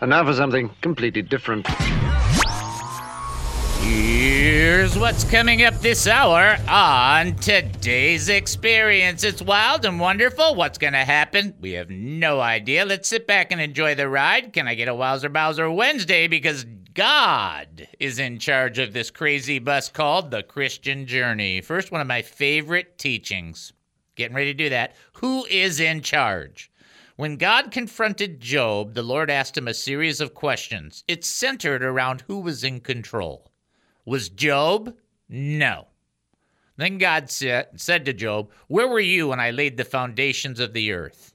And now for something completely different. Here's what's coming up this hour on today's experience. It's wild and wonderful. What's going to happen? We have no idea. Let's sit back and enjoy the ride. Can I get a Wowzer Bowser Wednesday? Because God is in charge of this crazy bus called the Christian Journey. First, one of my favorite teachings. Getting ready to do that. Who is in charge? When God confronted Job, the Lord asked him a series of questions. It centered around who was in control. Was Job? No. Then God said, said to Job, Where were you when I laid the foundations of the earth?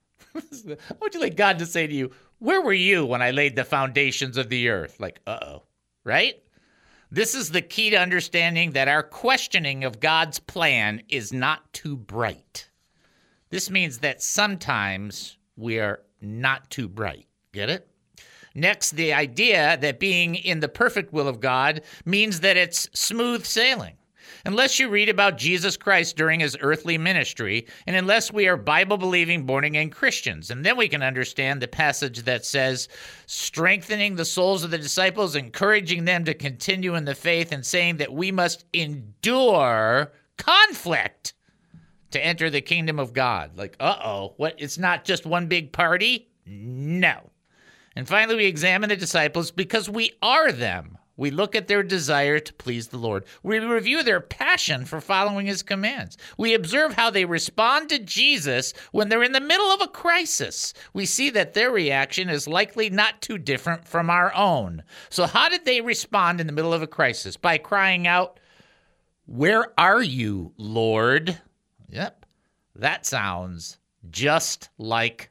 Would you like God to say to you, Where were you when I laid the foundations of the earth? Like, uh oh, right? This is the key to understanding that our questioning of God's plan is not too bright. This means that sometimes we are not too bright. Get it? Next, the idea that being in the perfect will of God means that it's smooth sailing. Unless you read about Jesus Christ during his earthly ministry, and unless we are Bible believing, born again Christians. And then we can understand the passage that says, strengthening the souls of the disciples, encouraging them to continue in the faith, and saying that we must endure conflict to enter the kingdom of God. Like, uh oh, what? It's not just one big party? No. And finally, we examine the disciples because we are them. We look at their desire to please the Lord. We review their passion for following his commands. We observe how they respond to Jesus when they're in the middle of a crisis. We see that their reaction is likely not too different from our own. So, how did they respond in the middle of a crisis? By crying out, Where are you, Lord? Yep, that sounds just like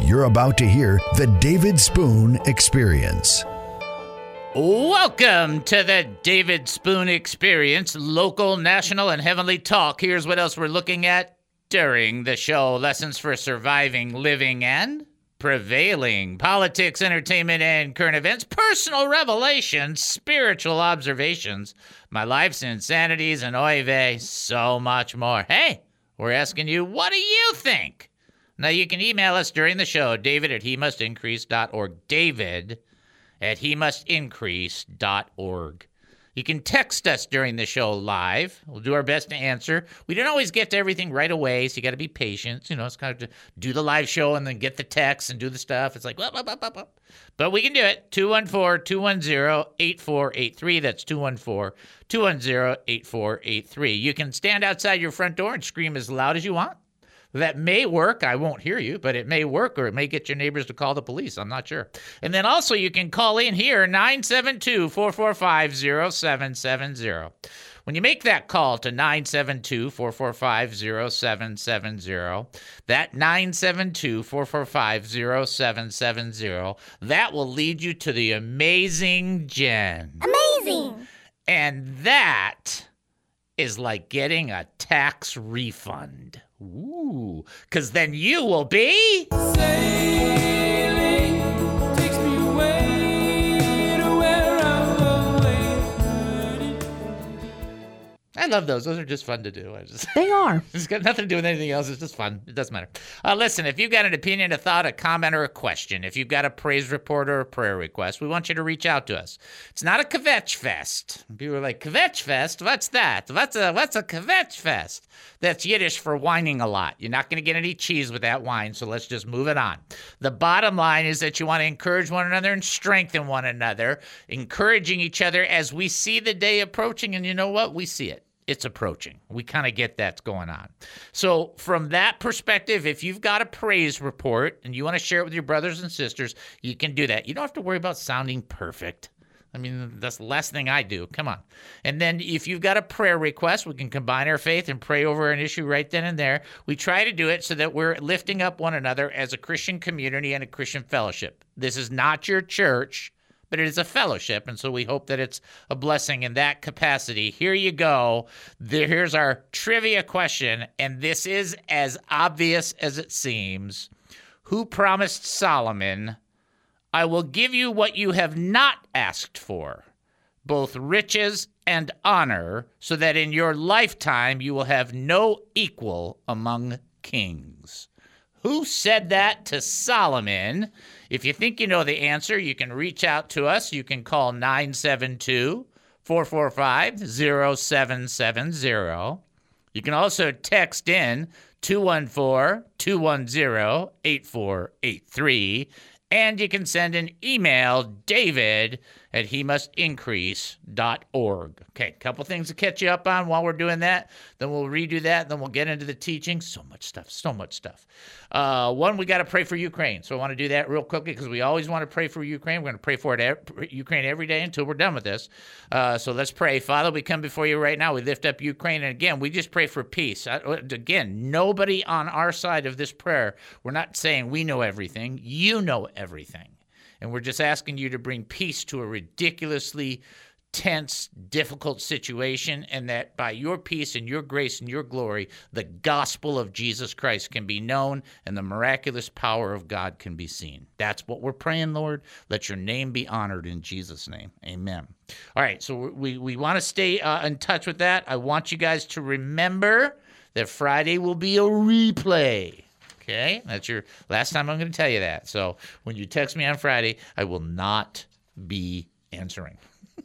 You're about to hear the David Spoon Experience. Welcome to the David Spoon Experience, local, national, and heavenly talk. Here's what else we're looking at during the show lessons for surviving, living, and prevailing, politics, entertainment, and current events, personal revelations, spiritual observations, my life's insanities, and oy vey, so much more. Hey, we're asking you, what do you think? Now, you can email us during the show, david at he must increase.org. David at he must increase.org. You can text us during the show live. We'll do our best to answer. We don't always get to everything right away, so you got to be patient. You know, it's kind of to do the live show and then get the text and do the stuff. It's like, but we can do it. 214 210 8483. That's 214 210 8483. You can stand outside your front door and scream as loud as you want. That may work. I won't hear you, but it may work or it may get your neighbors to call the police. I'm not sure. And then also you can call in here 972 445 0770. When you make that call to 972 445 0770, that 972 445 0770, that will lead you to the amazing Jen. Amazing! And that is like getting a tax refund. Ooh, because then you will be. I love those. Those are just fun to do. I just. They are. It's got nothing to do with anything else. It's just fun. It doesn't matter. Uh, listen, if you've got an opinion, a thought, a comment, or a question, if you've got a praise report or a prayer request, we want you to reach out to us. It's not a kvetch fest. People are like, kvetch fest? What's that? What's a what's a kvetch fest? That's Yiddish for whining a lot. You're not going to get any cheese with that wine, so let's just move it on. The bottom line is that you want to encourage one another and strengthen one another, encouraging each other as we see the day approaching. And you know what? We see it it's approaching. We kind of get that's going on. So, from that perspective, if you've got a praise report and you want to share it with your brothers and sisters, you can do that. You don't have to worry about sounding perfect. I mean, that's the last thing I do. Come on. And then if you've got a prayer request, we can combine our faith and pray over an issue right then and there. We try to do it so that we're lifting up one another as a Christian community and a Christian fellowship. This is not your church but it is a fellowship. And so we hope that it's a blessing in that capacity. Here you go. Here's our trivia question. And this is as obvious as it seems. Who promised Solomon, I will give you what you have not asked for? both riches and honor, so that in your lifetime you will have no equal among kings. Who said that to Solomon? If you think you know the answer, you can reach out to us. You can call 972 445 0770. You can also text in 214 210 8483. And you can send an email, david at he must. Okay, a couple things to catch you up on while we're doing that. Then we'll redo that. Then we'll get into the teaching. So much stuff, so much stuff. Uh, one, we got to pray for Ukraine. So I want to do that real quickly because we always want to pray for Ukraine. We're going to pray for it ev- Ukraine every day until we're done with this. Uh, so let's pray. Father, we come before you right now. We lift up Ukraine. And again, we just pray for peace. I, again, nobody on our side of this prayer, we're not saying we know everything. You know everything. And we're just asking you to bring peace to a ridiculously tense, difficult situation, and that by your peace and your grace and your glory, the gospel of Jesus Christ can be known and the miraculous power of God can be seen. That's what we're praying, Lord. Let your name be honored in Jesus' name. Amen. All right, so we, we want to stay uh, in touch with that. I want you guys to remember that Friday will be a replay. Okay, that's your last time I'm going to tell you that. So when you text me on Friday, I will not be answering.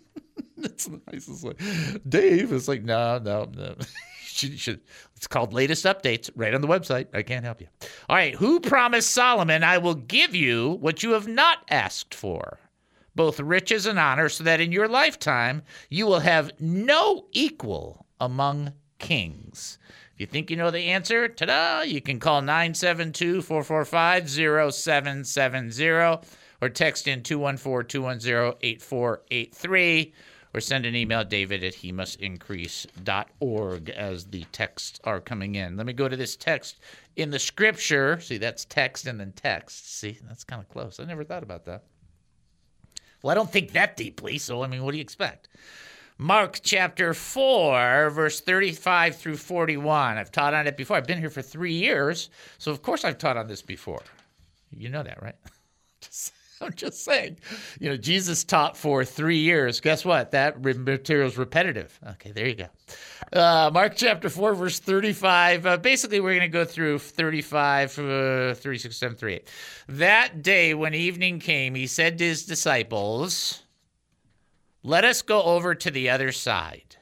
That's the nicest way. Dave is like, no, no, no. should, should, it's called latest updates right on the website. I can't help you. All right, who promised Solomon, I will give you what you have not asked for, both riches and honor, so that in your lifetime you will have no equal among kings. If you think you know the answer, ta da, you can call 972 445 0770 or text in 214 210 8483 or send an email, david at he must as the texts are coming in. Let me go to this text in the scripture. See, that's text and then text. See, that's kind of close. I never thought about that. Well, I don't think that deeply, so I mean, what do you expect? Mark chapter 4, verse 35 through 41. I've taught on it before. I've been here for three years, so of course I've taught on this before. You know that, right? I'm just saying. You know, Jesus taught for three years. Guess what? That material's repetitive. Okay, there you go. Uh, Mark chapter 4, verse 35. Uh, basically, we're going to go through 35, uh, 36, 7, 38. That day when evening came, he said to his disciples, Let us go over to the other side.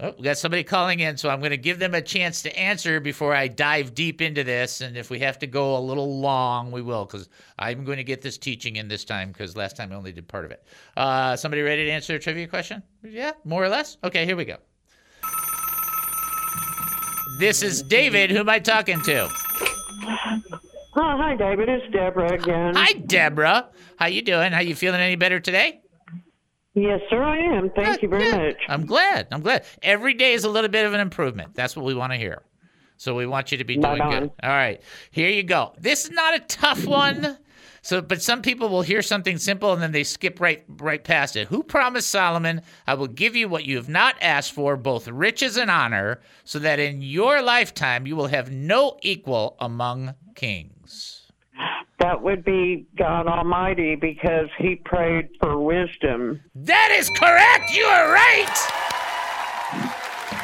Oh, we got somebody calling in, so I'm going to give them a chance to answer before I dive deep into this. And if we have to go a little long, we will, because I'm going to get this teaching in this time, because last time I only did part of it. Uh, somebody ready to answer a trivia question? Yeah, more or less? Okay, here we go. This is David. Who am I talking to? Oh, hi, David. It's Deborah again. Hi, Deborah. How you doing? How you feeling any better today? Yes, sir, I am. Thank you very Yeah, much. I'm glad. I'm glad. Every day is a little bit of an improvement. That's what we want to hear. So we want you to be Right doing good. All right. Here you go. This is not a tough one. So, but some people will hear something simple and then they skip right right past it. Who promised Solomon, "I will give you what you have not asked for, both riches and honor, so that in your lifetime you will have no equal among kings." That would be God Almighty because He prayed for wisdom. That is correct. You are right.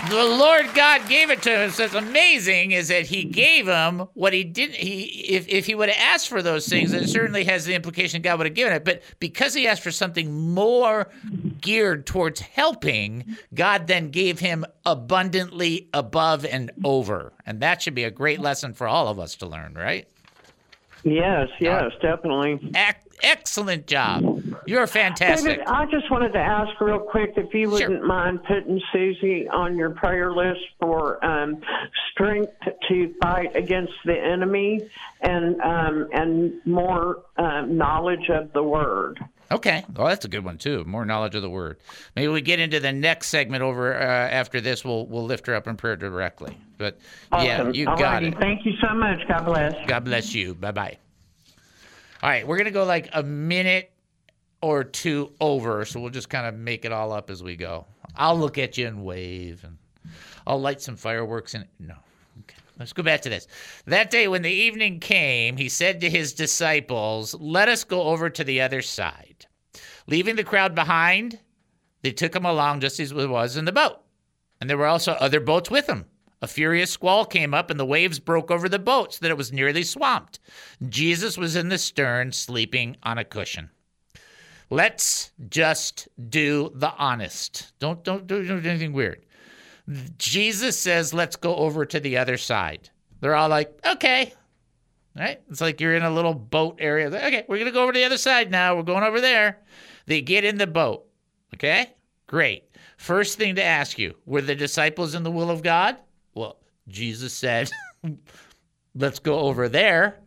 The Lord God gave it to him. So it's amazing is that He gave him what He didn't. He if if He would have asked for those things, it certainly has the implication God would have given it. But because He asked for something more geared towards helping, God then gave him abundantly above and over, and that should be a great lesson for all of us to learn, right? Yes, yes, definitely. Ac- excellent job. You're fantastic. David, I just wanted to ask real quick if you Sure. wouldn't mind putting Susie on your prayer list for um, strength to fight against the enemy and um, and more um, knowledge of the Word. Okay. Well, that's a good one too. More knowledge of the word. Maybe we get into the next segment over uh, after this. We'll we'll lift her up in prayer directly. But yeah, you All got righty. it. Thank you so much. God bless. God bless you. Bye bye. All right, we're gonna go like a minute or two over. So we'll just kind of make it all up as we go. I'll look at you and wave, and I'll light some fireworks. And no. Let's go back to this. That day, when the evening came, he said to his disciples, "Let us go over to the other side." Leaving the crowd behind, they took him along just as it was in the boat. And there were also other boats with him. A furious squall came up, and the waves broke over the boat so that it was nearly swamped. Jesus was in the stern, sleeping on a cushion. Let's just do the honest. Don't don't do don't do anything weird. Jesus says, "Let's go over to the other side." They're all like, "Okay." Right? It's like you're in a little boat area. Okay, we're gonna go over to the other side now. We're going over there. They get in the boat. Okay, great. First thing to ask you: Were the disciples in the will of God? Well, Jesus said, "Let's go over there."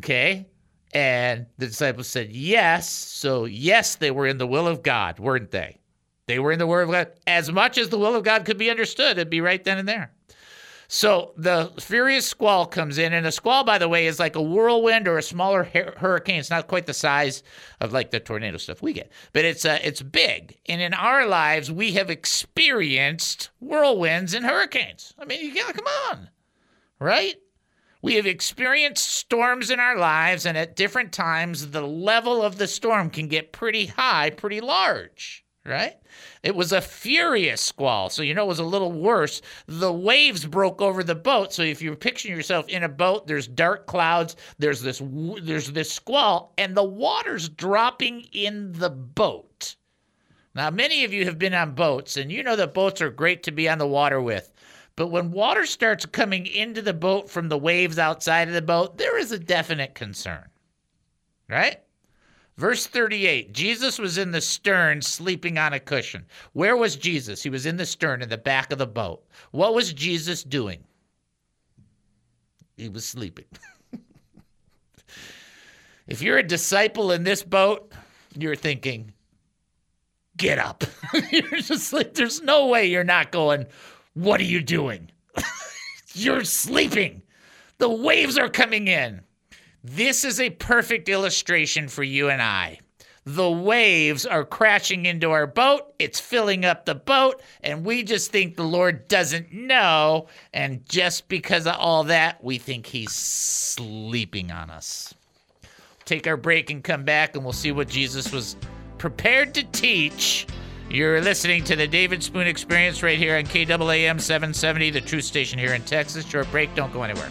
Okay, and the disciples said, Yes. So, yes, they were in the will of God, weren't they? They were in the Word of God. As much as the will of God could be understood, it'd be right then and there. So the furious squall comes in, and a squall, by the way, is like a whirlwind or a smaller hur- hurricane. It's not quite the size of like the tornado stuff we get, but it's uh, it's big. And in our lives, we have experienced whirlwinds and hurricanes. I mean, you gotta come on, right? We have experienced storms in our lives, and at different times, the level of the storm can get pretty high, pretty large, right? It was a furious squall, so you know it was a little worse. The waves broke over the boat, so if you're picturing yourself in a boat, there's dark clouds, there's this there's this squall, and the water's dropping in the boat. Now, many of you have been on boats, and you know that boats are great to be on the water with. But when water starts coming into the boat from the waves outside of the boat, there is a definite concern. Right? Verse 38 Jesus was in the stern sleeping on a cushion. Where was Jesus? He was in the stern in the back of the boat. What was Jesus doing? He was sleeping. if you're a disciple in this boat, you're thinking, get up. you're just like, there's no way you're not going, what are you doing? you're sleeping. The waves are coming in. This is a perfect illustration for you and I. The waves are crashing into our boat, it's filling up the boat, and we just think the Lord doesn't know. And just because of all that, we think He's sleeping on us. Take our break and come back, and we'll see what Jesus was prepared to teach. You're listening to the David Spoon Experience right here on KAAM 770, the truth station here in Texas. Short break, don't go anywhere.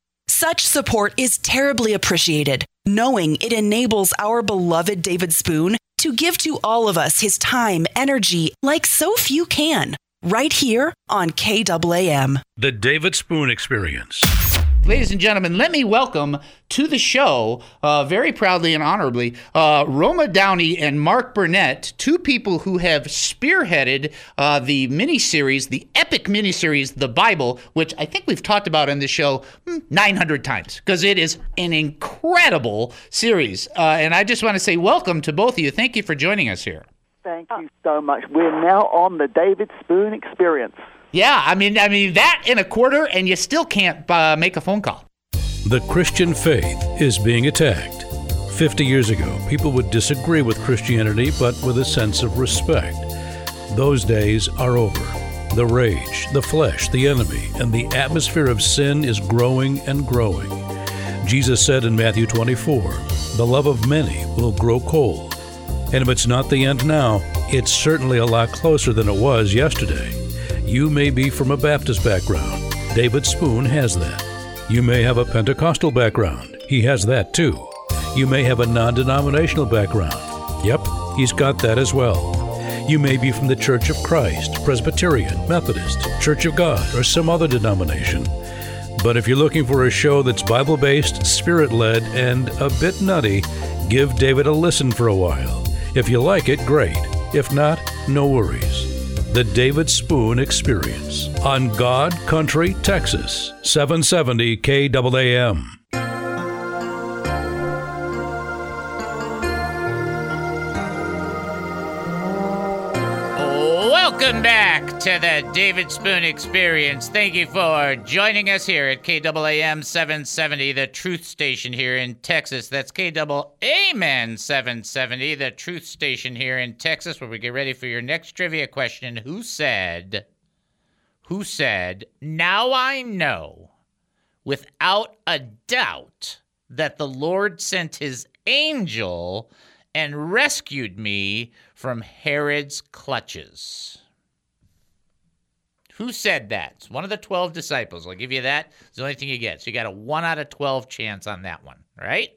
Such support is terribly appreciated, knowing it enables our beloved David Spoon to give to all of us his time, energy, like so few can, right here on KAAM. The David Spoon Experience. Ladies and gentlemen, let me welcome to the show, uh, very proudly and honorably, uh, Roma Downey and Mark Burnett, two people who have spearheaded uh, the miniseries, the epic miniseries, The Bible, which I think we've talked about on the show hmm, 900 times because it is an incredible series. Uh, and I just want to say welcome to both of you. Thank you for joining us here. Thank you so much. We're now on the David Spoon experience. Yeah, I mean, I mean that in a quarter, and you still can't uh, make a phone call. The Christian faith is being attacked. 50 years ago, people would disagree with Christianity, but with a sense of respect. Those days are over. The rage, the flesh, the enemy, and the atmosphere of sin is growing and growing. Jesus said in Matthew 24, The love of many will grow cold. And if it's not the end now, it's certainly a lot closer than it was yesterday. You may be from a Baptist background. David Spoon has that. You may have a Pentecostal background. He has that too. You may have a non denominational background. Yep, he's got that as well. You may be from the Church of Christ, Presbyterian, Methodist, Church of God, or some other denomination. But if you're looking for a show that's Bible based, spirit led, and a bit nutty, give David a listen for a while. If you like it, great. If not, no worries. The David Spoon Experience on God Country, Texas, 770 KAAM. Welcome back to the David Spoon Experience. Thank you for joining us here at KAAM 770, the truth station here in Texas. That's KAAM 770, the truth station here in Texas, where we get ready for your next trivia question. Who said, who said, now I know without a doubt that the Lord sent his angel and rescued me from Herod's clutches. Who said that? It's one of the 12 disciples. I'll give you that. It's the only thing you get. So you got a 1 out of 12 chance on that one, right?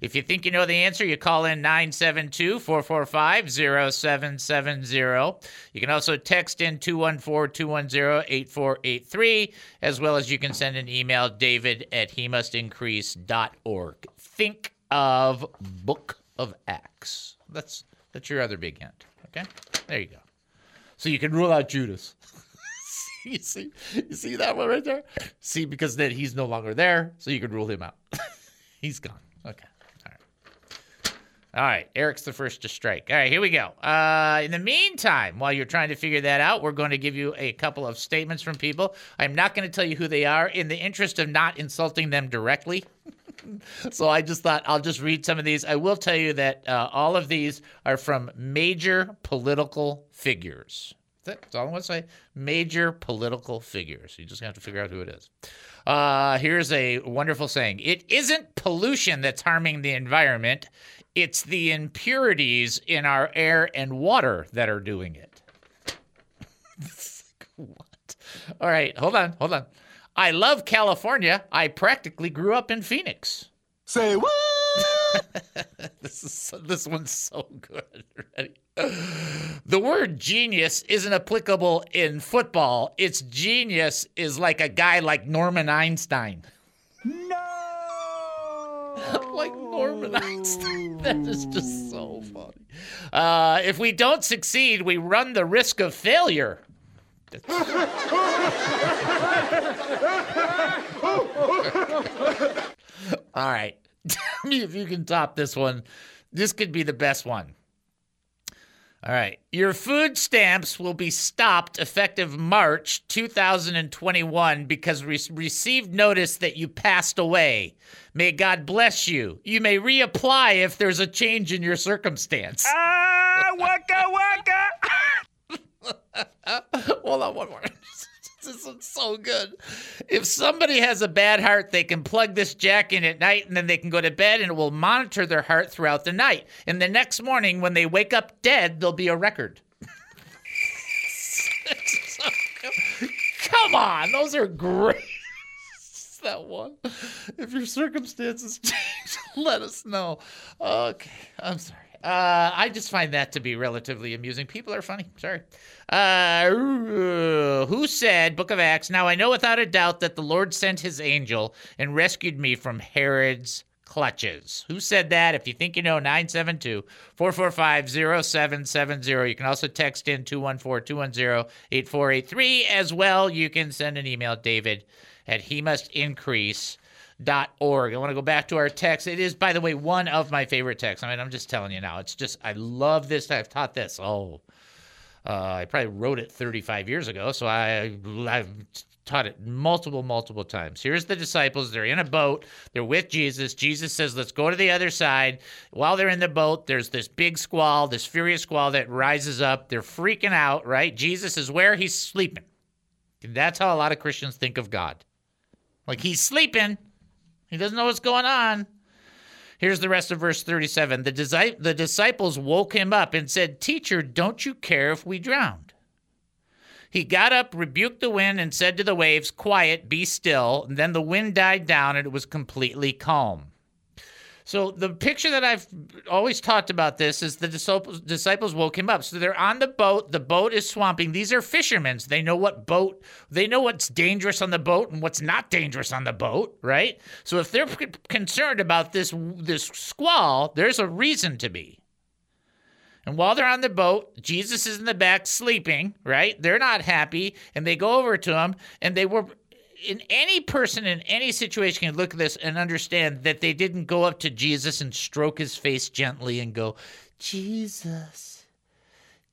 If you think you know the answer, you call in 972 445 0770. You can also text in 214 210 8483, as well as you can send an email, david at he must increase.org. Think of Book of Acts. That's that's your other big hint. Okay, there you go. So you can rule out Judas. you see, you see that one right there. See, because then he's no longer there, so you can rule him out. he's gone. Okay. All right. All right. Eric's the first to strike. All right, here we go. Uh, in the meantime, while you're trying to figure that out, we're going to give you a couple of statements from people. I'm not going to tell you who they are in the interest of not insulting them directly. so I just thought I'll just read some of these. I will tell you that uh, all of these are from major political figures. That's all I want to say. Major political figures. You just have to figure out who it is. Uh, here's a wonderful saying It isn't pollution that's harming the environment, it's the impurities in our air and water that are doing it. what? All right, hold on, hold on. I love California. I practically grew up in Phoenix. Say what? this is this one's so good. Ready? The word genius isn't applicable in football. Its genius is like a guy like Norman Einstein. No! like Norman Einstein. That is just so funny. Uh, if we don't succeed, we run the risk of failure. All right. Tell me if you can top this one. This could be the best one. All right. Your food stamps will be stopped effective March 2021 because we received notice that you passed away. May God bless you. You may reapply if there's a change in your circumstance. Ah, waka waka! Hold on one more. This is so good. If somebody has a bad heart, they can plug this jack in at night and then they can go to bed and it will monitor their heart throughout the night. And the next morning, when they wake up dead, there'll be a record. Come on, those are great. that one. If your circumstances change, let us know. Okay, I'm sorry. Uh, I just find that to be relatively amusing. People are funny. Sorry. Uh, who said, Book of Acts, now I know without a doubt that the Lord sent his angel and rescued me from Herod's clutches. Who said that? If you think you know, 972 445 0770. You can also text in 214 210 8483. As well, you can send an email, David at he must increase org. I want to go back to our text. It is, by the way, one of my favorite texts. I mean, I'm just telling you now. It's just, I love this. I've taught this. Oh, uh, I probably wrote it 35 years ago, so I, I've taught it multiple, multiple times. Here's the disciples. They're in a boat. They're with Jesus. Jesus says, let's go to the other side. While they're in the boat, there's this big squall, this furious squall that rises up. They're freaking out, right? Jesus is where he's sleeping. That's how a lot of Christians think of God. Like he's sleeping. He doesn't know what's going on. Here's the rest of verse 37. The, disi- the disciples woke him up and said, Teacher, don't you care if we drowned? He got up, rebuked the wind, and said to the waves, Quiet, be still. And then the wind died down and it was completely calm. So the picture that I've always talked about this is the disciples, woke him up. So they're on the boat. The boat is swamping. These are fishermen. They know what boat. They know what's dangerous on the boat and what's not dangerous on the boat, right? So if they're concerned about this this squall, there's a reason to be. And while they're on the boat, Jesus is in the back sleeping, right? They're not happy, and they go over to him, and they were in any person in any situation can look at this and understand that they didn't go up to Jesus and stroke his face gently and go, Jesus,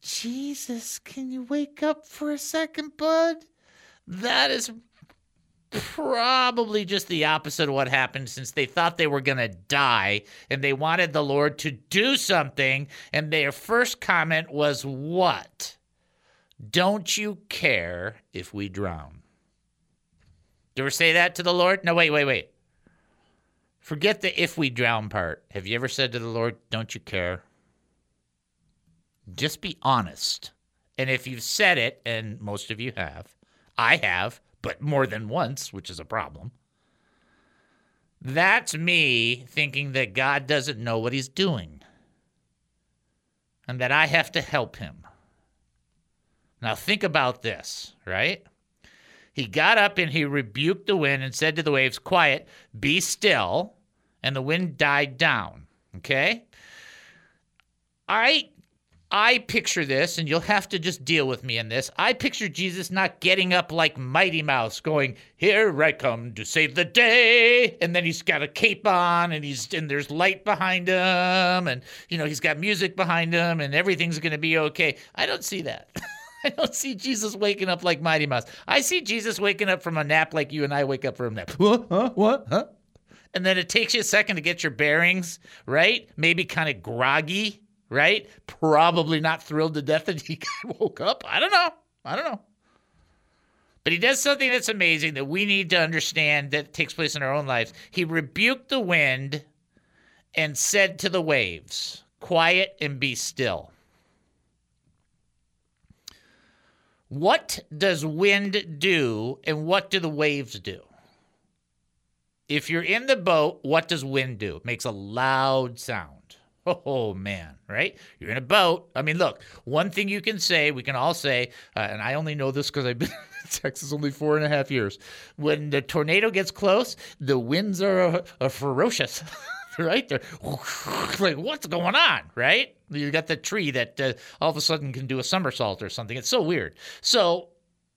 Jesus, can you wake up for a second, bud? That is probably just the opposite of what happened since they thought they were going to die and they wanted the Lord to do something. And their first comment was, What? Don't you care if we drown? Do ever say that to the Lord? No, wait, wait, wait. Forget the if we drown part. Have you ever said to the Lord, Don't you care? Just be honest. And if you've said it, and most of you have, I have, but more than once, which is a problem, that's me thinking that God doesn't know what he's doing and that I have to help him. Now, think about this, right? He got up and he rebuked the wind and said to the waves, Quiet, be still. And the wind died down. Okay? I I picture this, and you'll have to just deal with me in this. I picture Jesus not getting up like Mighty Mouse, going, "Here I come to save the day," and then he's got a cape on, and he's and there's light behind him, and you know he's got music behind him, and everything's gonna be okay. I don't see that. I don't see Jesus waking up like Mighty Mouse. I see Jesus waking up from a nap like you and I wake up from a nap. What? Huh? What? Huh? And then it takes you a second to get your bearings, right? Maybe kind of groggy right? Probably not thrilled to death that he woke up. I don't know. I don't know. But he does something that's amazing that we need to understand that takes place in our own lives. He rebuked the wind and said to the waves, Quiet and be still. What does wind do and what do the waves do? If you're in the boat, what does wind do? It makes a loud sound. Oh man, right? You're in a boat. I mean, look, one thing you can say, we can all say, uh, and I only know this because I've been in Texas only four and a half years. When the tornado gets close, the winds are, uh, are ferocious, right? They're like, what's going on, right? You got the tree that uh, all of a sudden can do a somersault or something. It's so weird. So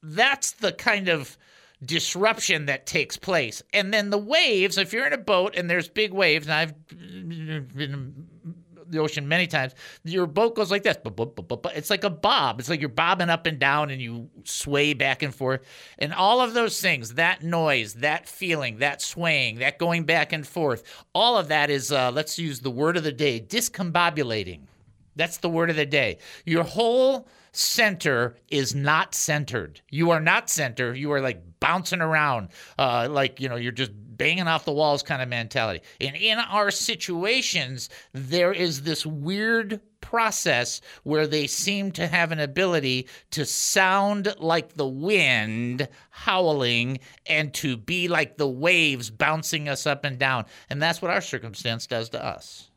that's the kind of disruption that takes place. And then the waves, if you're in a boat and there's big waves, and I've been the ocean many times, your boat goes like this. It's like a bob. It's like you're bobbing up and down and you sway back and forth. And all of those things, that noise, that feeling, that swaying, that going back and forth, all of that is, uh, let's use the word of the day, discombobulating. That's the word of the day. Your whole center is not centered. You are not center. You are like bouncing around, uh, like, you know, you're just banging off the walls kind of mentality. And in our situations, there is this weird process where they seem to have an ability to sound like the wind howling and to be like the waves bouncing us up and down. And that's what our circumstance does to us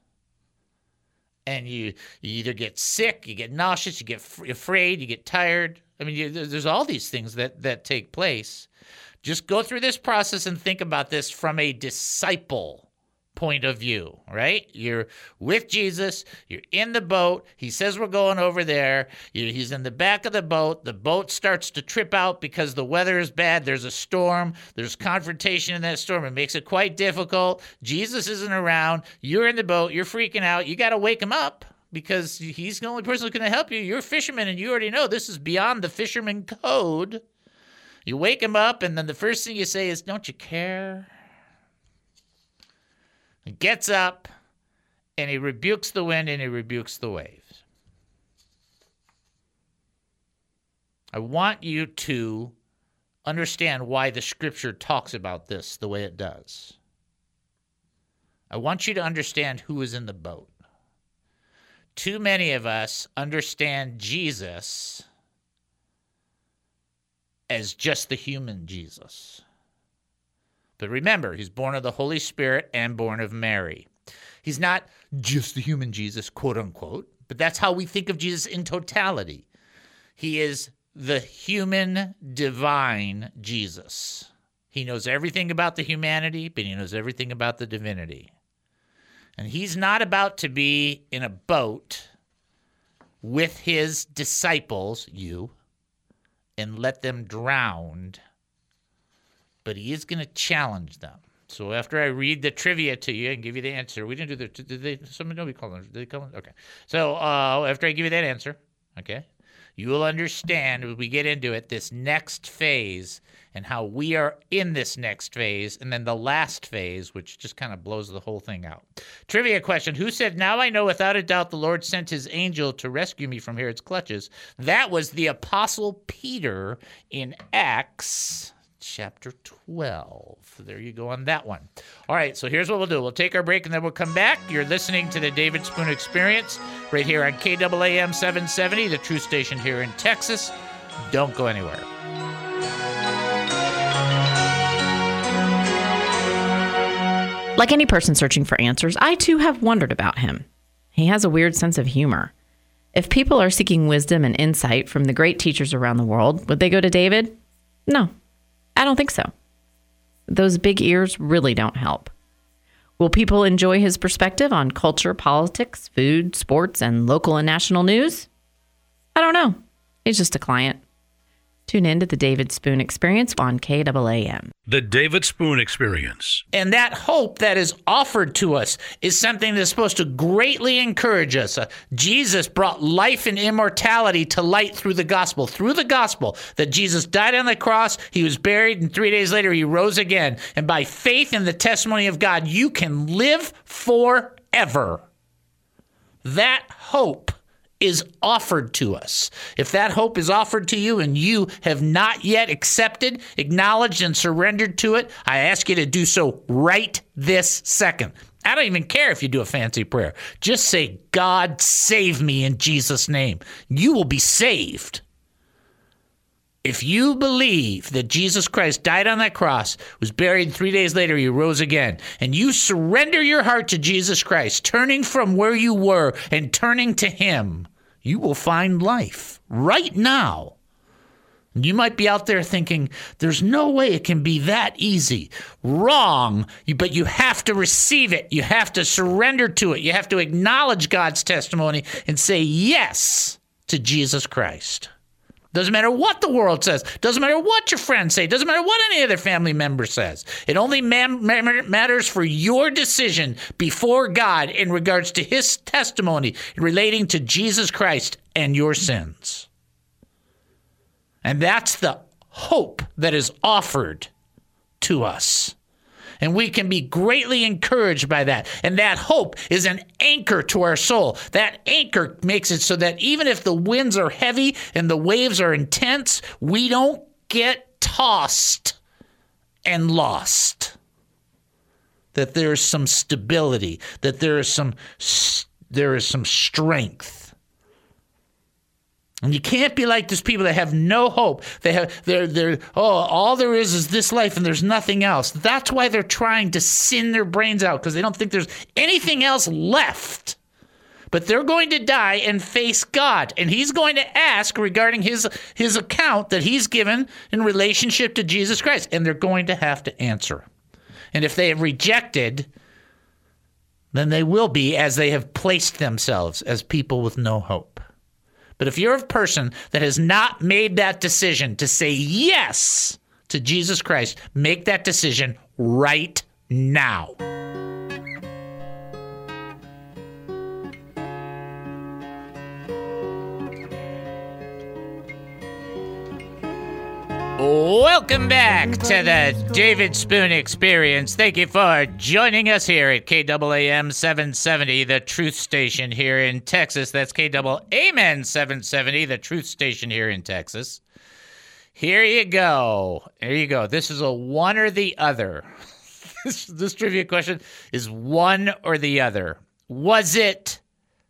and you, you either get sick, you get nauseous, you get f- afraid, you get tired. I mean, you, there's all these things that that take place. Just go through this process and think about this from a disciple point of view, right? You're with Jesus, you're in the boat. He says we're going over there. He's in the back of the boat. The boat starts to trip out because the weather is bad. There's a storm, there's confrontation in that storm. It makes it quite difficult. Jesus isn't around. You're in the boat, you're freaking out. You got to wake him up. Because he's the only person who's going to help you. You're a fisherman, and you already know this is beyond the fisherman code. You wake him up, and then the first thing you say is, Don't you care? He gets up and he rebukes the wind and he rebukes the waves. I want you to understand why the scripture talks about this the way it does. I want you to understand who is in the boat. Too many of us understand Jesus as just the human Jesus. But remember, he's born of the Holy Spirit and born of Mary. He's not just the human Jesus, quote unquote, but that's how we think of Jesus in totality. He is the human divine Jesus. He knows everything about the humanity, but he knows everything about the divinity. And he's not about to be in a boat with his disciples, you, and let them drown but he is going to challenge them. So after I read the trivia to you and give you the answer, we didn't do the. Did they? Somebody nobody call them. Did they call them? Okay. So uh, after I give you that answer, okay, you will understand as we get into it this next phase and how we are in this next phase, and then the last phase, which just kind of blows the whole thing out. Trivia question: Who said, "Now I know without a doubt the Lord sent His angel to rescue me from Herod's clutches"? That was the Apostle Peter in Acts chapter 12. There you go on that one. All right, so here's what we'll do we'll take our break and then we'll come back. You're listening to the David Spoon Experience right here on KAAM 770, the true station here in Texas. Don't go anywhere. Like any person searching for answers, I too have wondered about him. He has a weird sense of humor. If people are seeking wisdom and insight from the great teachers around the world, would they go to David? No, I don't think so. Those big ears really don't help. Will people enjoy his perspective on culture, politics, food, sports, and local and national news? I don't know. He's just a client. Tune in to the David Spoon Experience on KAAM. The David Spoon Experience. And that hope that is offered to us is something that's supposed to greatly encourage us. Uh, Jesus brought life and immortality to light through the gospel. Through the gospel, that Jesus died on the cross, he was buried, and three days later he rose again. And by faith in the testimony of God, you can live forever. That hope is offered to us. If that hope is offered to you and you have not yet accepted, acknowledged, and surrendered to it, I ask you to do so right this second. I don't even care if you do a fancy prayer. Just say, God, save me in Jesus' name. You will be saved. If you believe that Jesus Christ died on that cross, was buried, three days later, he rose again, and you surrender your heart to Jesus Christ, turning from where you were and turning to him, you will find life right now. You might be out there thinking, there's no way it can be that easy. Wrong. But you have to receive it. You have to surrender to it. You have to acknowledge God's testimony and say yes to Jesus Christ. Doesn't matter what the world says. Doesn't matter what your friends say. Doesn't matter what any other family member says. It only matters for your decision before God in regards to his testimony relating to Jesus Christ and your sins. And that's the hope that is offered to us. And we can be greatly encouraged by that. And that hope is an anchor to our soul. That anchor makes it so that even if the winds are heavy and the waves are intense, we don't get tossed and lost. That there is some stability, that there is some there is some strength. And you can't be like these people that have no hope. They have they're they're oh all there is is this life and there's nothing else. That's why they're trying to sin their brains out because they don't think there's anything else left. But they're going to die and face God, and He's going to ask regarding his his account that He's given in relationship to Jesus Christ, and they're going to have to answer. And if they have rejected then they will be as they have placed themselves as people with no hope. But if you're a person that has not made that decision to say yes to Jesus Christ, make that decision right now. Welcome back to the David Spoon Experience. Thank you for joining us here at KAAM 770, the truth station here in Texas. That's KAAM 770, the truth station here in Texas. Here you go. There you go. This is a one or the other. this, this trivia question is one or the other. Was it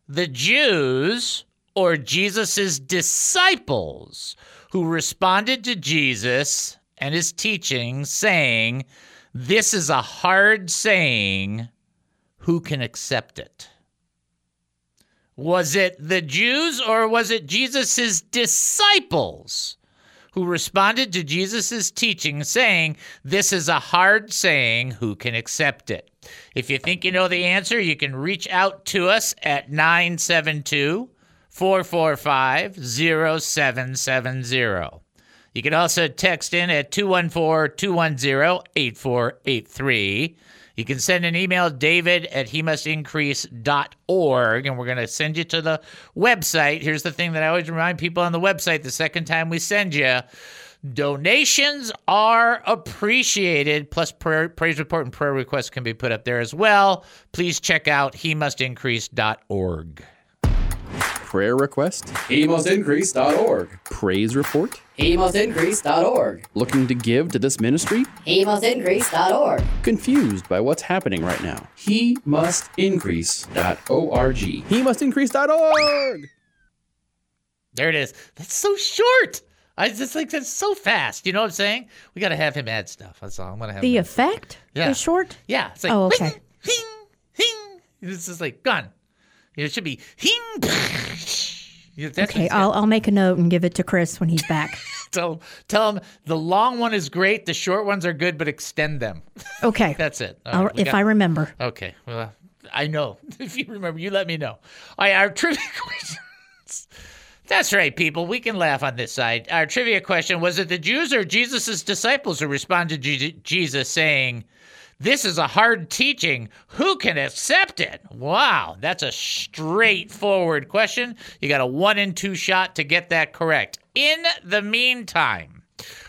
the Jews or Jesus' disciples who responded to Jesus and his teaching, saying, This is a hard saying, who can accept it? Was it the Jews or was it Jesus' disciples who responded to Jesus' teaching, saying, This is a hard saying, who can accept it? If you think you know the answer, you can reach out to us at 972 445 0770. You can also text in at 214 210 8483. You can send an email, david at he must and we're going to send you to the website. Here's the thing that I always remind people on the website the second time we send you donations are appreciated, plus prayer, praise report and prayer requests can be put up there as well. Please check out he must increase.org. Prayer request? HeMustIncrease.org. Praise report? HeMustIncrease.org. Looking to give to this ministry? HeMustIncrease.org. Confused by what's happening right now? HeMustIncrease.org. HeMustIncrease.org. There it is. That's so short. I just like that's so fast. You know what I'm saying? We got to have him add stuff. That's all. I'm gonna have The him. effect Yeah. is short? Yeah. It's like Oh, okay. Hing, hing. It's just like gone. It should be Okay, I'll, I'll make a note and give it to Chris when he's back. Tell, tell him the long one is great. The short ones are good, but extend them. Okay. That's it. Right, if got- I remember. Okay. Well, I know. If you remember, you let me know. All right, our trivia questions. That's right, people. We can laugh on this side. Our trivia question was it the Jews or Jesus' disciples who responded to Jesus saying, This is a hard teaching. Who can accept it? Wow, that's a straightforward question. You got a one in two shot to get that correct. In the meantime,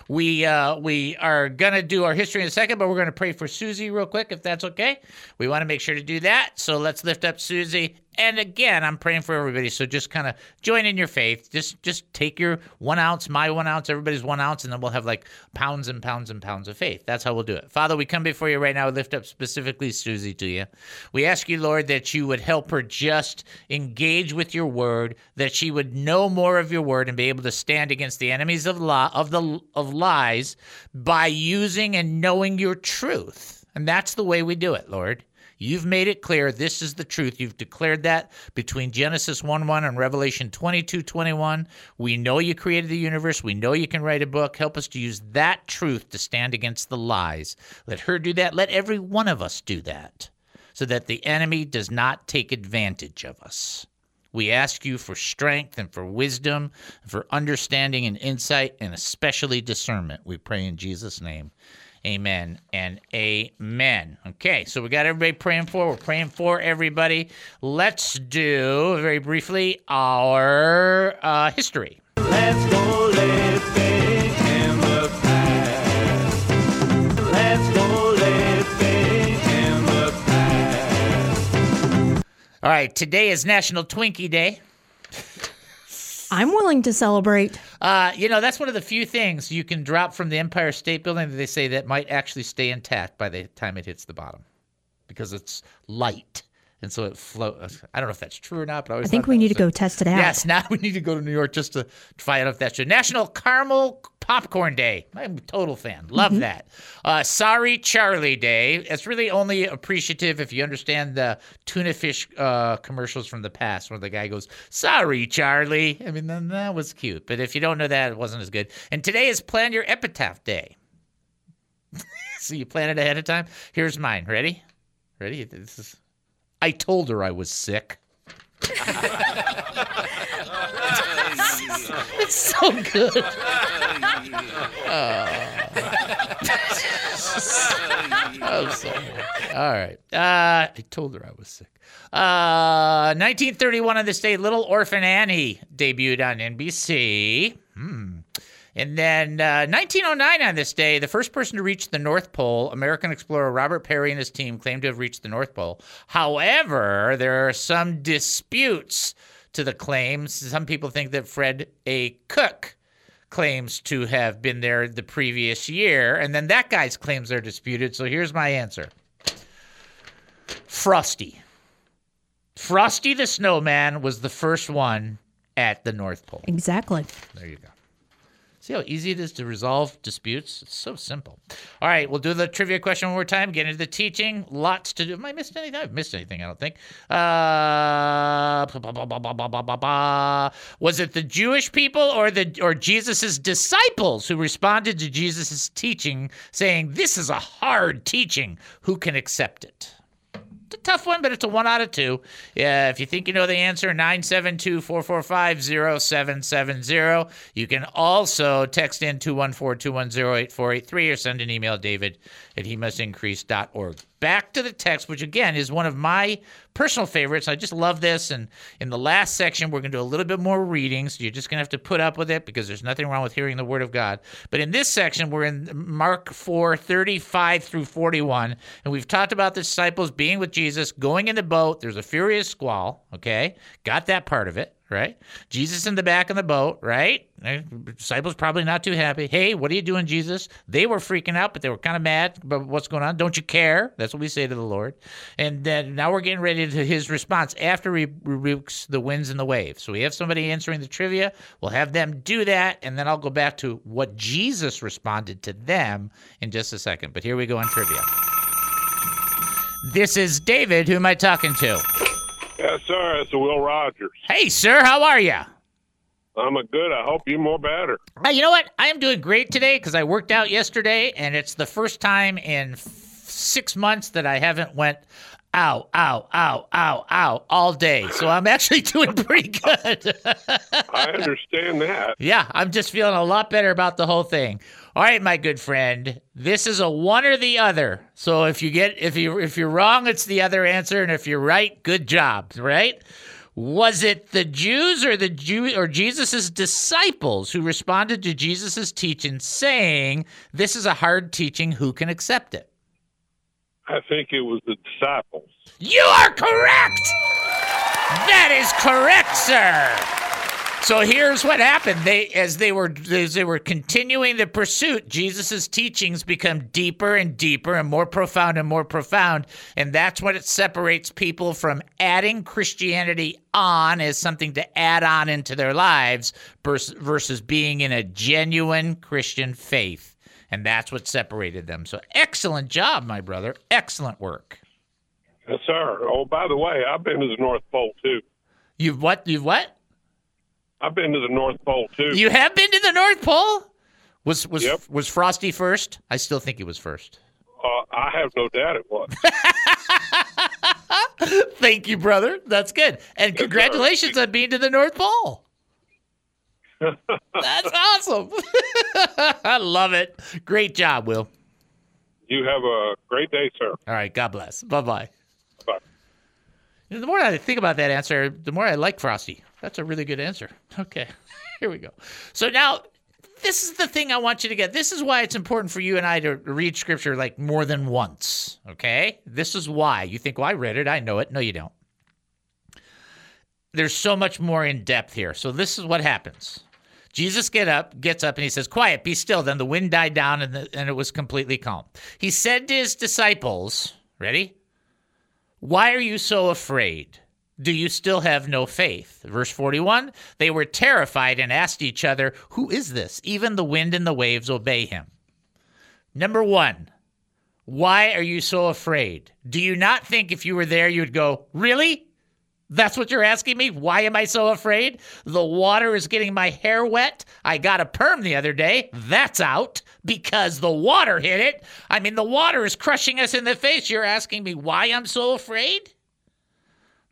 we uh, we are gonna do our history in a second, but we're gonna pray for Susie real quick, if that's okay. We want to make sure to do that. So let's lift up Susie. And again, I'm praying for everybody. So just kind of join in your faith. Just just take your one ounce, my one ounce, everybody's one ounce, and then we'll have like pounds and pounds and pounds of faith. That's how we'll do it. Father, we come before you right now. We lift up specifically Susie to you. We ask you, Lord, that you would help her just engage with your word, that she would know more of your word and be able to stand against the enemies of law of the of lies by using and knowing your truth. And that's the way we do it, Lord. You've made it clear this is the truth. You've declared that between Genesis 1 1 and Revelation 22 21. We know you created the universe. We know you can write a book. Help us to use that truth to stand against the lies. Let her do that. Let every one of us do that so that the enemy does not take advantage of us. We ask you for strength and for wisdom, for understanding and insight, and especially discernment. We pray in Jesus' name. Amen and amen. Okay, so we got everybody praying for. We're praying for everybody. Let's do very briefly our uh, history. Let's go living in the past. Let's go living in the past. All right, today is National Twinkie Day. I'm willing to celebrate. Uh, you know, that's one of the few things you can drop from the Empire State Building that they say that might actually stay intact by the time it hits the bottom because it's light. And so it floats. I don't know if that's true or not, but I always I think we need to go test it out. Yes, now we need to go to New York just to find out if that's true. National Caramel Popcorn Day. I'm a total fan. Love Mm-hmm. that. Uh, Sorry Charlie Day. It's really only appreciative if you understand the tuna fish uh, commercials from the past where the guy goes, Sorry Charlie. I mean, then that was cute. But if you don't know that, it wasn't as good. And today is Plan Your Epitaph Day. so you plan it ahead of time. Here's mine. Ready? Ready? This is. I told her I was sick. it's so good. Oh, sorry. All right. Uh, I told her I was sick. Uh, 1931 on this day, Little Orphan Annie debuted on NBC. Hmm. And then uh, 1909 on this day, the first person to reach the North Pole, American explorer Robert Peary and his team claimed to have reached the North Pole. However, there are some disputes to the claims. Some people think that Fred A. Cook claims to have been there the previous year, and then that guy's claims are disputed. So here's my answer Frosty. Frosty the Snowman was the first one at the North Pole. Exactly. There you go. See how easy it is to resolve disputes? It's so simple. All right, we'll do the trivia question one more time. Get into the teaching. Lots to do. Have I missed anything? I've missed anything, I don't think. Uh, bah, bah, bah, Was it the Jewish people or the or Jesus's disciples who responded to Jesus's teaching, saying, This is a hard teaching. Who can accept it? A tough one, but it's a one out of two. Yeah, if you think you know the answer, 972 445 0770. You can also text in 214 210 8483 or send an email, david at he must increase.org. Back to the text, which again is one of my personal favorites. I just love this. And in the last section, we're going to do a little bit more reading. So you're just going to have to put up with it because there's nothing wrong with hearing the word of God. But in this section, we're in Mark 4 35 through 41. And we've talked about the disciples being with Jesus, going in the boat. There's a furious squall. Okay. Got that part of it right? Jesus in the back of the boat, right? Disciples probably not too happy. Hey, what are you doing, Jesus? They were freaking out, but they were kind of mad about what's going on. Don't you care? That's what we say to the Lord. And then now we're getting ready to his response after he rebukes the winds and the waves. So we have somebody answering the trivia. We'll have them do that, and then I'll go back to what Jesus responded to them in just a second. But here we go on trivia. This is David. Who am I talking to? Yes, sir. It's Will Rogers. Hey, sir. How are you? I'm a good. I hope you more better. Uh, you know what? I am doing great today because I worked out yesterday, and it's the first time in f- six months that I haven't went ow, ow, ow, ow, ow all day. So I'm actually doing pretty good. I understand that. yeah, I'm just feeling a lot better about the whole thing. All right, my good friend, this is a one or the other. So if you get if you if you're wrong, it's the other answer, and if you're right, good job. Right? Was it the Jews or the Jew or Jesus's disciples who responded to Jesus's teaching, saying, "This is a hard teaching. Who can accept it?" I think it was the disciples. You are correct. That is correct, sir. So here's what happened. They as they were as they were continuing the pursuit, Jesus' teachings become deeper and deeper and more profound and more profound. And that's what it separates people from adding Christianity on as something to add on into their lives vers- versus being in a genuine Christian faith. And that's what separated them. So excellent job, my brother. Excellent work. Yes, sir. Oh, by the way, I've been to the North Pole too. You've what? You've what? I've been to the North Pole too. You have been to the North Pole? Was was Yep. was Frosty first? I still think he was first. Uh, I have no doubt it was. Thank you, brother. That's good. And congratulations on being to the North Pole. That's awesome. I love it. Great job, Will. you have a great day, sir. All right, God bless. Bye-bye. Bye. Know, The more I think about that answer, the more I like Frosty. That's a really good answer. Okay, here we go. So now, this is the thing I want you to get. This is why it's important for you and I to read Scripture like more than once. Okay, this is why. You think, well, I read it, I know it. No, you don't. There's so much more in depth here. So this is what happens. Jesus get up, gets up, and he says, "Quiet, be still." Then the wind died down, and, the, and it was completely calm. He said to his disciples, "Ready? Why are you so afraid? Do you still have no faith? Verse 41 They were terrified and asked each other, Who is this? Even the wind and the waves obey him. Number one, why are you so afraid? Do you not think if you were there, you'd go, Really? That's what you're asking me? Why am I so afraid? The water is getting my hair wet. I got a perm the other day. That's out because the water hit it. I mean, the water is crushing us in the face. You're asking me why I'm so afraid?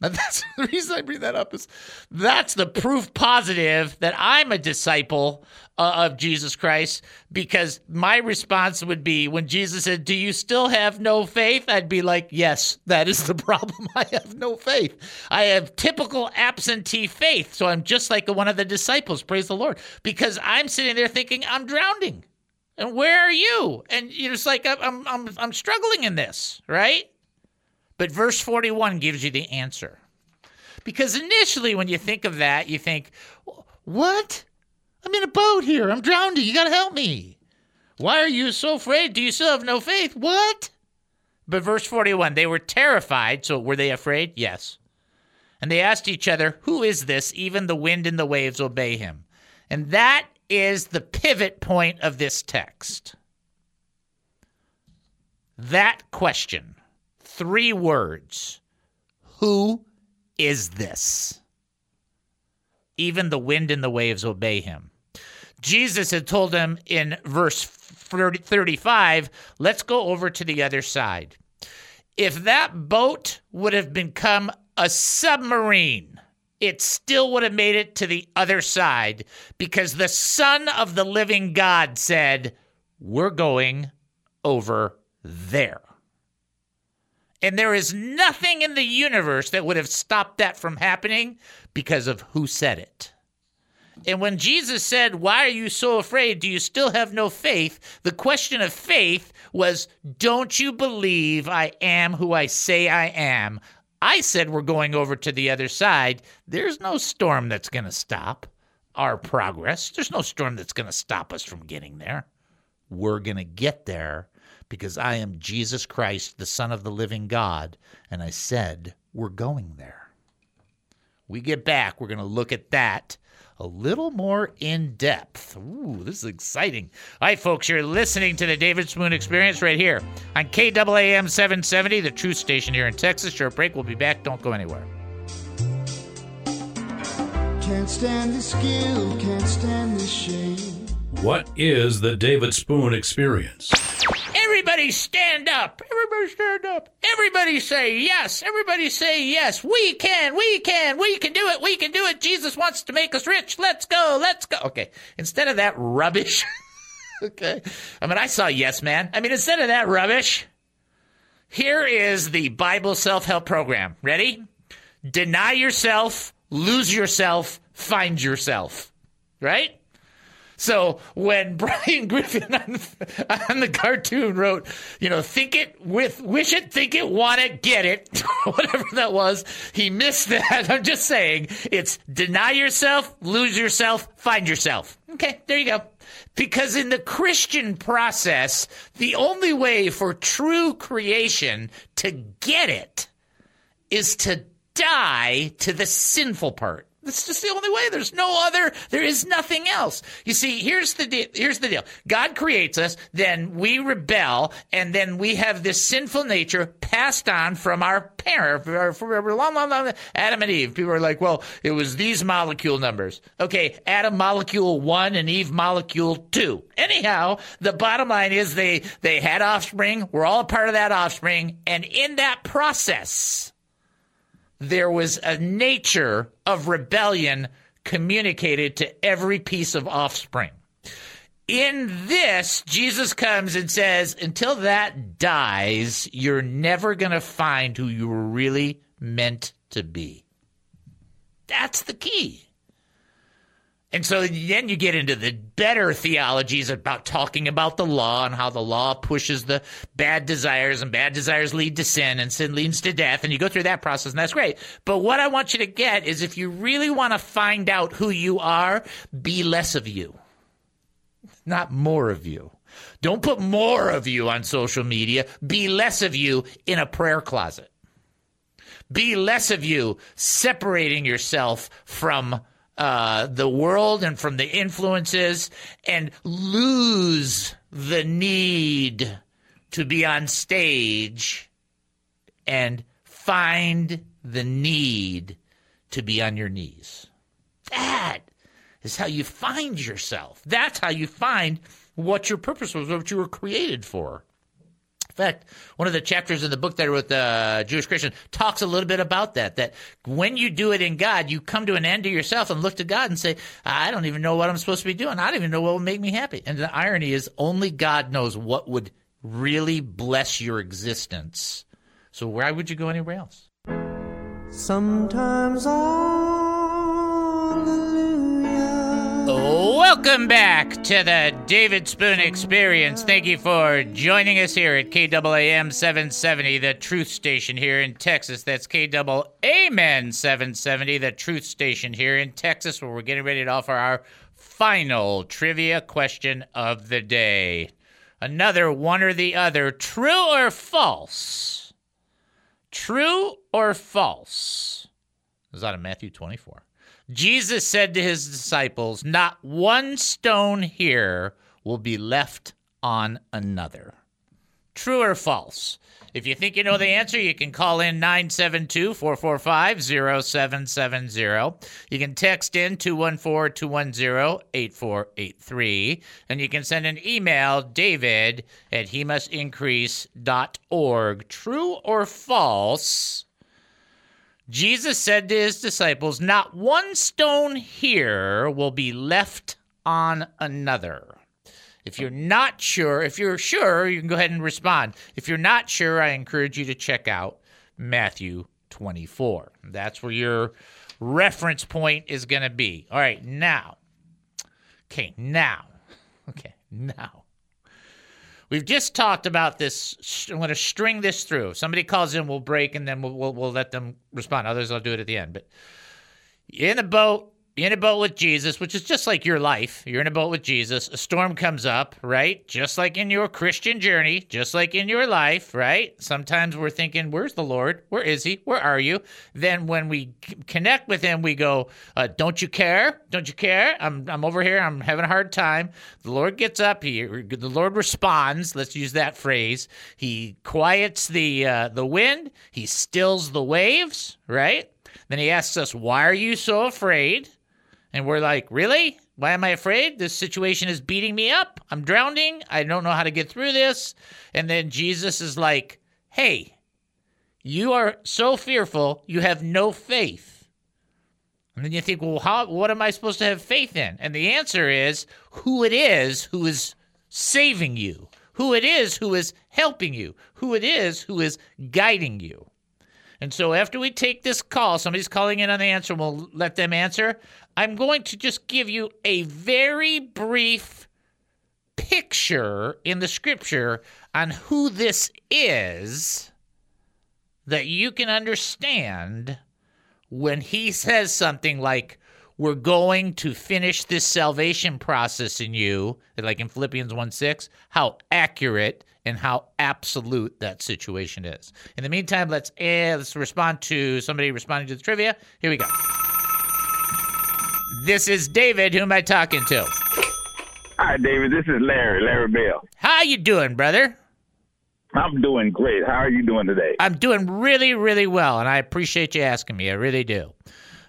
That's the reason I bring that up is that's the proof positive that I'm a disciple uh, of Jesus Christ because my response would be when Jesus said, "Do you still have no faith?" I'd be like, "Yes, that is the problem. I have no faith. I have typical absentee faith, so I'm just like one of the disciples. Praise the Lord, because I'm sitting there thinking I'm drowning, and where are you? And you're just like I'm I'm I'm struggling in this, right? But verse 41 gives you the answer. Because initially, when you think of that, you think, What? I'm in a boat here. I'm drowning. You got to help me. Why are you so afraid? Do you still have no faith? What? But verse 41 they were terrified. So were they afraid? Yes. And they asked each other, Who is this? Even the wind and the waves obey him. And that is the pivot point of this text. That question three words Who is this? Even the wind and the waves obey him. Jesus had told them in verse 30, 35, let's go over to the other side. If that boat would have become a submarine, it still would have made it to the other side because the Son of the living God said, We're going over there. And there is nothing in the universe that would have stopped that from happening because of who said it. And when Jesus said, Why are you so afraid? Do you still have no faith? The question of faith was, Don't you believe I am who I say I am? I said we're going over to the other side. There's no storm that's going to stop our progress. There's no storm that's going to stop us from getting there. We're going to get there because I am Jesus Christ, the Son of the living God. And I said, We're going there. We get back, we're going to look at that a little more in depth. Ooh, this is exciting. All right, folks, you're listening to the David Spoon Experience right here on KAAM 770, the truth station here in Texas. Short break. We'll be back. Don't go anywhere. Can't stand the skill, can't stand the shame. What is the David Spoon Experience? Everybody stand up. Everybody stand up. Everybody say yes. Everybody say yes. We can. We can. We can do it. We can do it. Jesus wants to make us rich. Let's go. Let's go. Okay. Instead of that rubbish. okay. I mean, I saw Yes Man. I mean, instead of that rubbish, here is the Bible self help program. Ready? Deny yourself, lose yourself, find yourself. Right? So when Brian Griffin on, on, the cartoon wrote, you know, think it with, wish it, think it, want it, get it, whatever that was, he missed that. I'm just saying it's deny yourself, lose yourself, find yourself. Okay, there you go. Because in the Christian process, the only way for true creation to get it is to die to the sinful part. That's just the only way. There's no other. There is nothing else. You see, here's the deal. Here's the deal. God creates us, then we rebel, and then we have this sinful nature passed on from our parent, for long, long, long. Adam and Eve. People are like, well, it was these molecule numbers. Okay, Adam molecule one and Eve molecule two. Anyhow, the bottom line is they they had offspring. We're all a part of that offspring, and in that process there was a nature of rebellion communicated to every piece of offspring. In this, Jesus comes and says, until that dies, you're never going to find who you were really meant to be. That's the key. And so then you get into the better theologies about talking about the law and how the law pushes the bad desires and bad desires lead to sin and sin leads to death. And you go through that process and that's great. But what I want you to get is if you really want to find out who you are, be less of you, not more of you. Don't put more of you on social media. Be less of you in a prayer closet. Be less of you separating yourself from uh, the world and from the influences and lose the need to be on stage and find the need to be on your knees. That is how you find yourself. That's how you find what your purpose was, what you were created for. In fact, one of the chapters in the book that I wrote, the uh, Jewish Christian, talks a little bit about that. That when you do it in God, you come to an end to yourself and look to God and say, I don't even know what I'm supposed to be doing. I don't even know what will make me happy. And the irony is, only God knows what would really bless your existence. So why would you go anywhere else? Sometimes Welcome back to the David Spoon Experience. Thank you for joining us here at KAAM 770, the truth station here in Texas. That's KAAM 770, the truth station here in Texas, where we're getting ready to offer our final trivia question of the day. Another one or the other, true or false? True or false? Is that of Matthew 24. Jesus said to his disciples, Not one stone here will be left on another. True or false? If you think you know the answer, you can call in 972 445 0770. You can text in 214 210 8483. And you can send an email, david at he. True or false? Jesus said to his disciples, Not one stone here will be left on another. If you're not sure, if you're sure, you can go ahead and respond. If you're not sure, I encourage you to check out Matthew 24. That's where your reference point is going to be. All right, now. Okay, now. Okay, now. We've just talked about this. I'm going to string this through. If somebody calls in, we'll break and then we'll, we'll, we'll let them respond. Others, I'll do it at the end. But in a boat, in a boat with Jesus, which is just like your life. You're in a boat with Jesus. A storm comes up, right? Just like in your Christian journey, just like in your life, right? Sometimes we're thinking, where's the Lord? Where is he? Where are you? Then when we connect with him, we go, uh, don't you care? Don't you care? I'm, I'm over here. I'm having a hard time. The Lord gets up. He, the Lord responds. Let's use that phrase. He quiets the, uh, the wind. He stills the waves, right? Then he asks us, why are you so afraid? And we're like, really? Why am I afraid? This situation is beating me up. I'm drowning. I don't know how to get through this. And then Jesus is like, hey, you are so fearful, you have no faith. And then you think, well, how, what am I supposed to have faith in? And the answer is who it is who is saving you, who it is who is helping you, who it is who is guiding you. And so after we take this call, somebody's calling in on the answer, and we'll let them answer. I'm going to just give you a very brief picture in the scripture on who this is that you can understand when he says something like, We're going to finish this salvation process in you, like in Philippians 1 6, how accurate and how absolute that situation is. In the meantime, let's eh, let's respond to somebody responding to the trivia. Here we go. This is David. Who am I talking to? Hi, David. This is Larry, Larry Bell. How you doing, brother? I'm doing great. How are you doing today? I'm doing really, really well, and I appreciate you asking me. I really do.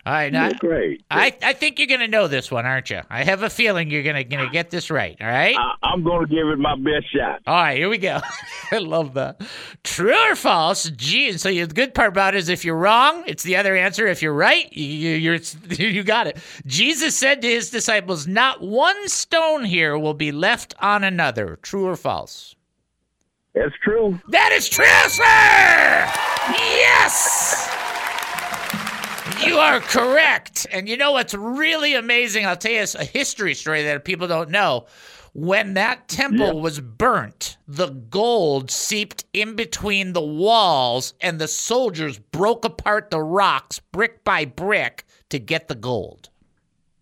All right, now great. I, I think you're gonna know this one, aren't you? I have a feeling you're gonna gonna get this right. All right. I, I'm going to give it my best shot. All right, here we go. I love that. True or false? Gee, so the good part about it is if you're wrong, it's the other answer. If you're right, you, you're you got it. Jesus said to his disciples, "Not one stone here will be left on another." True or false? That's true. That is true, sir. Yes. You are correct. And you know what's really amazing? I'll tell you a history story that people don't know. When that temple was burnt, the gold seeped in between the walls, and the soldiers broke apart the rocks brick by brick to get the gold.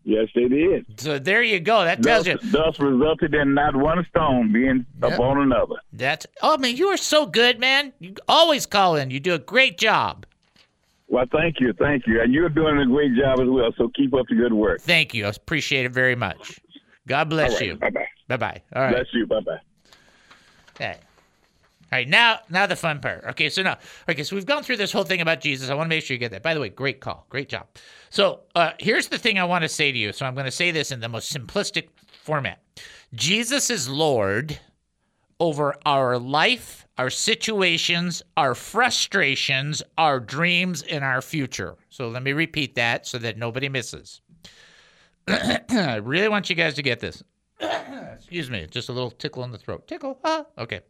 Yes, they did. So there you go. That tells Thus, you. thus resulted in not one stone being Yep. upon another. That's. Oh, man, you are so good, man. You always call in. You do a great job. Well, thank you, thank you, and you're doing a great job as well. So keep up the good work. Thank you. I appreciate it very much. God bless right, you. bye-bye. Bye bye. All right. Bless you. Bye bye. Okay. All right, now now the fun part. Okay, so now, okay, so we've gone through this whole thing about Jesus. I want to make sure you get that. By the way, great call, great job. So uh, here's the thing I want to say to you. So I'm going to say this in the most simplistic format. Jesus is Lord over our life, our situations, our frustrations, our dreams, and our future. So let me repeat that so that nobody misses. I really want you guys to get this. Excuse me, just a little tickle in the throat. Tickle. Ah, okay.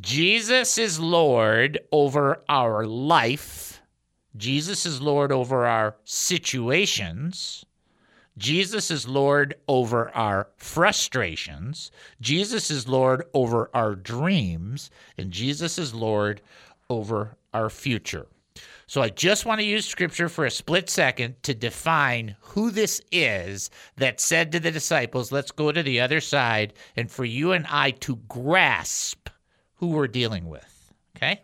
Jesus is Lord over our life. Jesus is Lord over our situations. Jesus is Lord over our frustrations. Jesus is Lord over our dreams. And Jesus is Lord over our future. So I just want to use scripture for a split second to define who this is that said to the disciples, let's go to the other side, and for you and I to grasp who we're dealing with. Okay?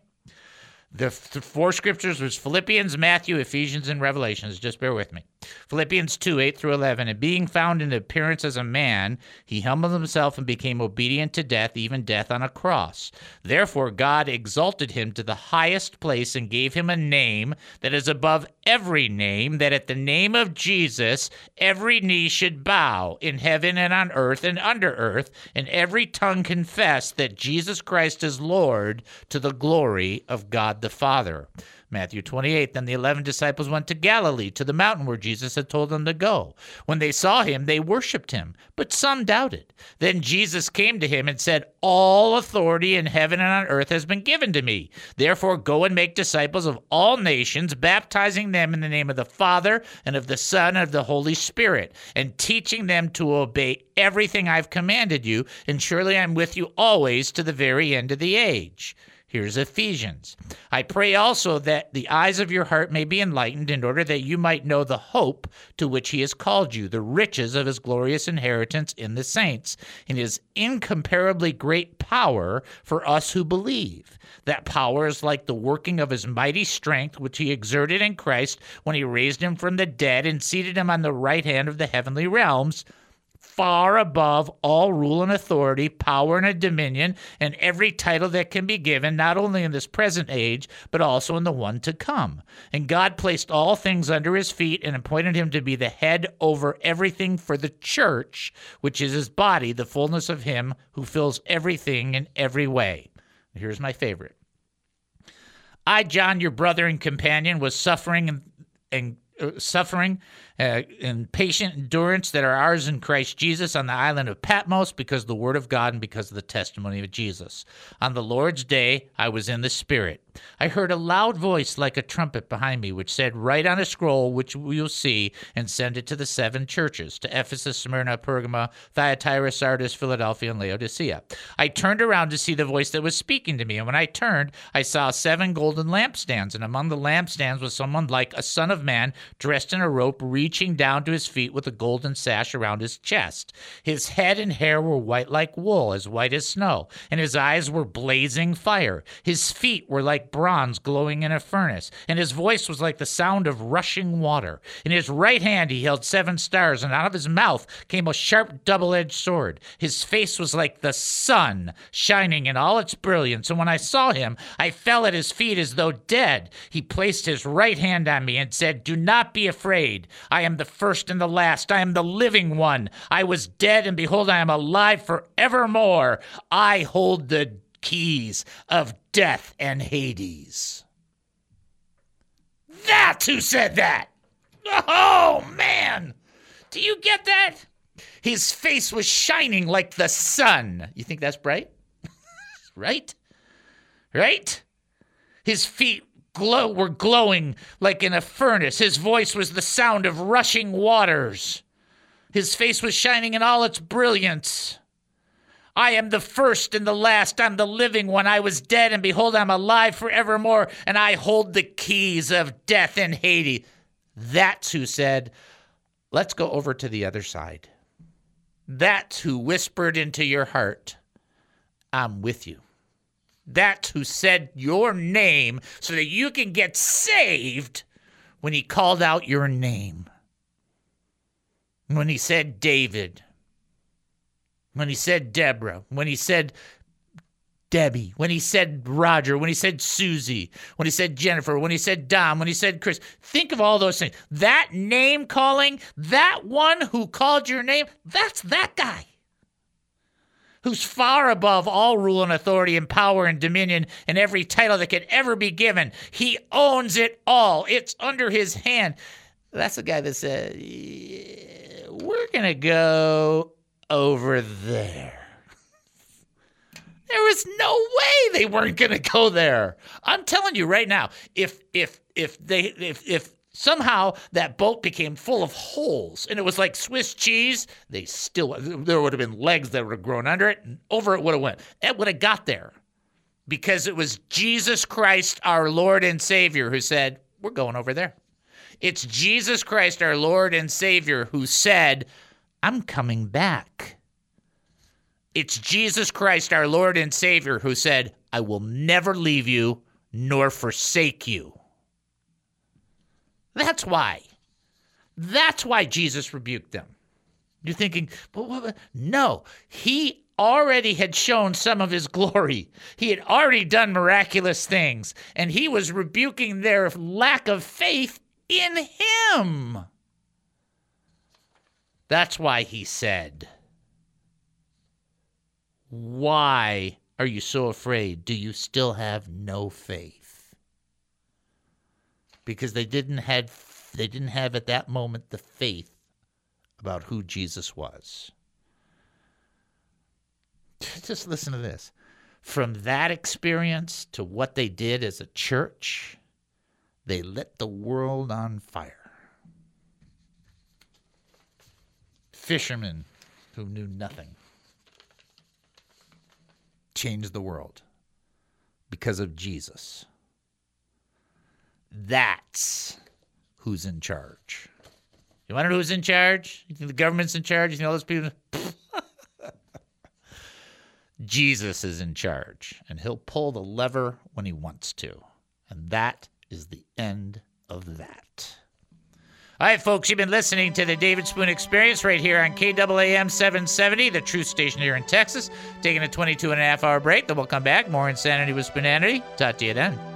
The, the four scriptures was Philippians, Matthew, Ephesians, and Revelations. Just bear with me. Philippians 2, 8 through 11. And being found in appearance as a man, he humbled himself and became obedient to death, even death on a cross. Therefore, God exalted him to the highest place and gave him a name that is above every name, that at the name of Jesus, every knee should bow in heaven and on earth and under earth, and every tongue confess that Jesus Christ is Lord to the glory of God the Father. Matthew 28. Then the eleven disciples went to Galilee, to the mountain where Jesus had told them to go. When they saw him, they worshipped him, but some doubted. Then Jesus came to him and said, All authority in heaven and on earth has been given to me. Therefore, go and make disciples of all nations, baptizing them in the name of the Father, and of the Son, and of the Holy Spirit, and teaching them to obey everything I've commanded you. And surely I'm with you always to the very end of the age. Here's Ephesians. I pray also that the eyes of your heart may be enlightened in order that you might know the hope to which he has called you, the riches of his glorious inheritance in the saints, and his incomparably great power for us who believe. That power is like the working of his mighty strength, which he exerted in Christ when he raised him from the dead and seated him on the right hand of the heavenly realms far above all rule and authority, power and dominion, and every title that can be given, not only in this present age, but also in the one to come. And God placed all things under his feet and appointed him to be the head over everything for the church, which is his body, the fullness of him who fills everything in every way. Here's my favorite. I, John, your brother and companion, was suffering and, and uh, suffering uh, and patient endurance that are ours in Christ Jesus on the island of Patmos because of the word of God and because of the testimony of Jesus. On the Lord's day, I was in the Spirit. I heard a loud voice like a trumpet behind me, which said, Write on a scroll, which you'll see, and send it to the seven churches to Ephesus, Smyrna, Pergama, Thyatira, Sardis, Philadelphia, and Laodicea. I turned around to see the voice that was speaking to me, and when I turned, I saw seven golden lampstands, and among the lampstands was someone like a son of man dressed in a robe, reaching down to his feet with a golden sash around his chest. His head and hair were white like wool, as white as snow, and his eyes were blazing fire. His feet were like bronze glowing in a furnace, and his voice was like the sound of rushing water. In his right hand he held seven stars, and out of his mouth came a sharp double edged sword. His face was like the sun, shining in all its brilliance, and when I saw him, I fell at his feet as though dead. He placed his right hand on me and said, Do not be afraid. I am the first and the last. I am the living one. I was dead, and behold, I am alive forevermore. I hold the keys of death and Hades. That's who said that. Oh, man. Do you get that? His face was shining like the sun. You think that's bright? right? Right? His feet glow were glowing like in a furnace. His voice was the sound of rushing waters. His face was shining in all its brilliance. I am the first and the last. I'm the living one. I was dead, and behold, I'm alive forevermore, and I hold the keys of death and Hades. That's who said, Let's go over to the other side. That's who whispered into your heart, I'm with you. That's who said your name so that you can get saved when he called out your name. When he said David. When he said Deborah. When he said Debbie. When he said Roger. When he said Susie. When he said Jennifer. When he said Dom. When he said Chris. Think of all those things. That name calling, that one who called your name, that's that guy who's far above all rule and authority and power and dominion and every title that could ever be given. He owns it all, it's under his hand. That's the guy that said, "Yeah, We're going to go over there. There was no way they weren't going to go there. I'm telling you right now, if if if they if if somehow that boat became full of holes and it was like Swiss cheese, they still there would have been legs that would have grown under it and over it would have went. It would have got there because it was Jesus Christ, our Lord and Savior, who said, "We're going over there." It's Jesus Christ, our Lord and Savior, who said, "I'm coming back." It's Jesus Christ, our Lord and Savior, who said, I will never leave you nor forsake you. That's why. That's why Jesus rebuked them. You're thinking, but what? No, he already had shown some of his glory. He had already done miraculous things, and he was rebuking their lack of faith in him. That's why he said, why are you so afraid? Do you still have no faith? Because they didn't had they didn't have at that moment the faith about who Jesus was. Just listen to this. From that experience to what they did as a church, they lit the world on fire. Fishermen who knew nothing changed the world because of Jesus. That's who's in charge. You want to know who's in charge? You think the government's in charge? You think all those people? Jesus is in charge, and he'll pull the lever when he wants to. And that is the end of that. All right, folks, you've been listening to the David Spoon Experience right here on KAAM 770, the truth station here in Texas. Taking a 22 and a half hour break, then we'll come back. More Insanity with Spoonanity. Talk to you then.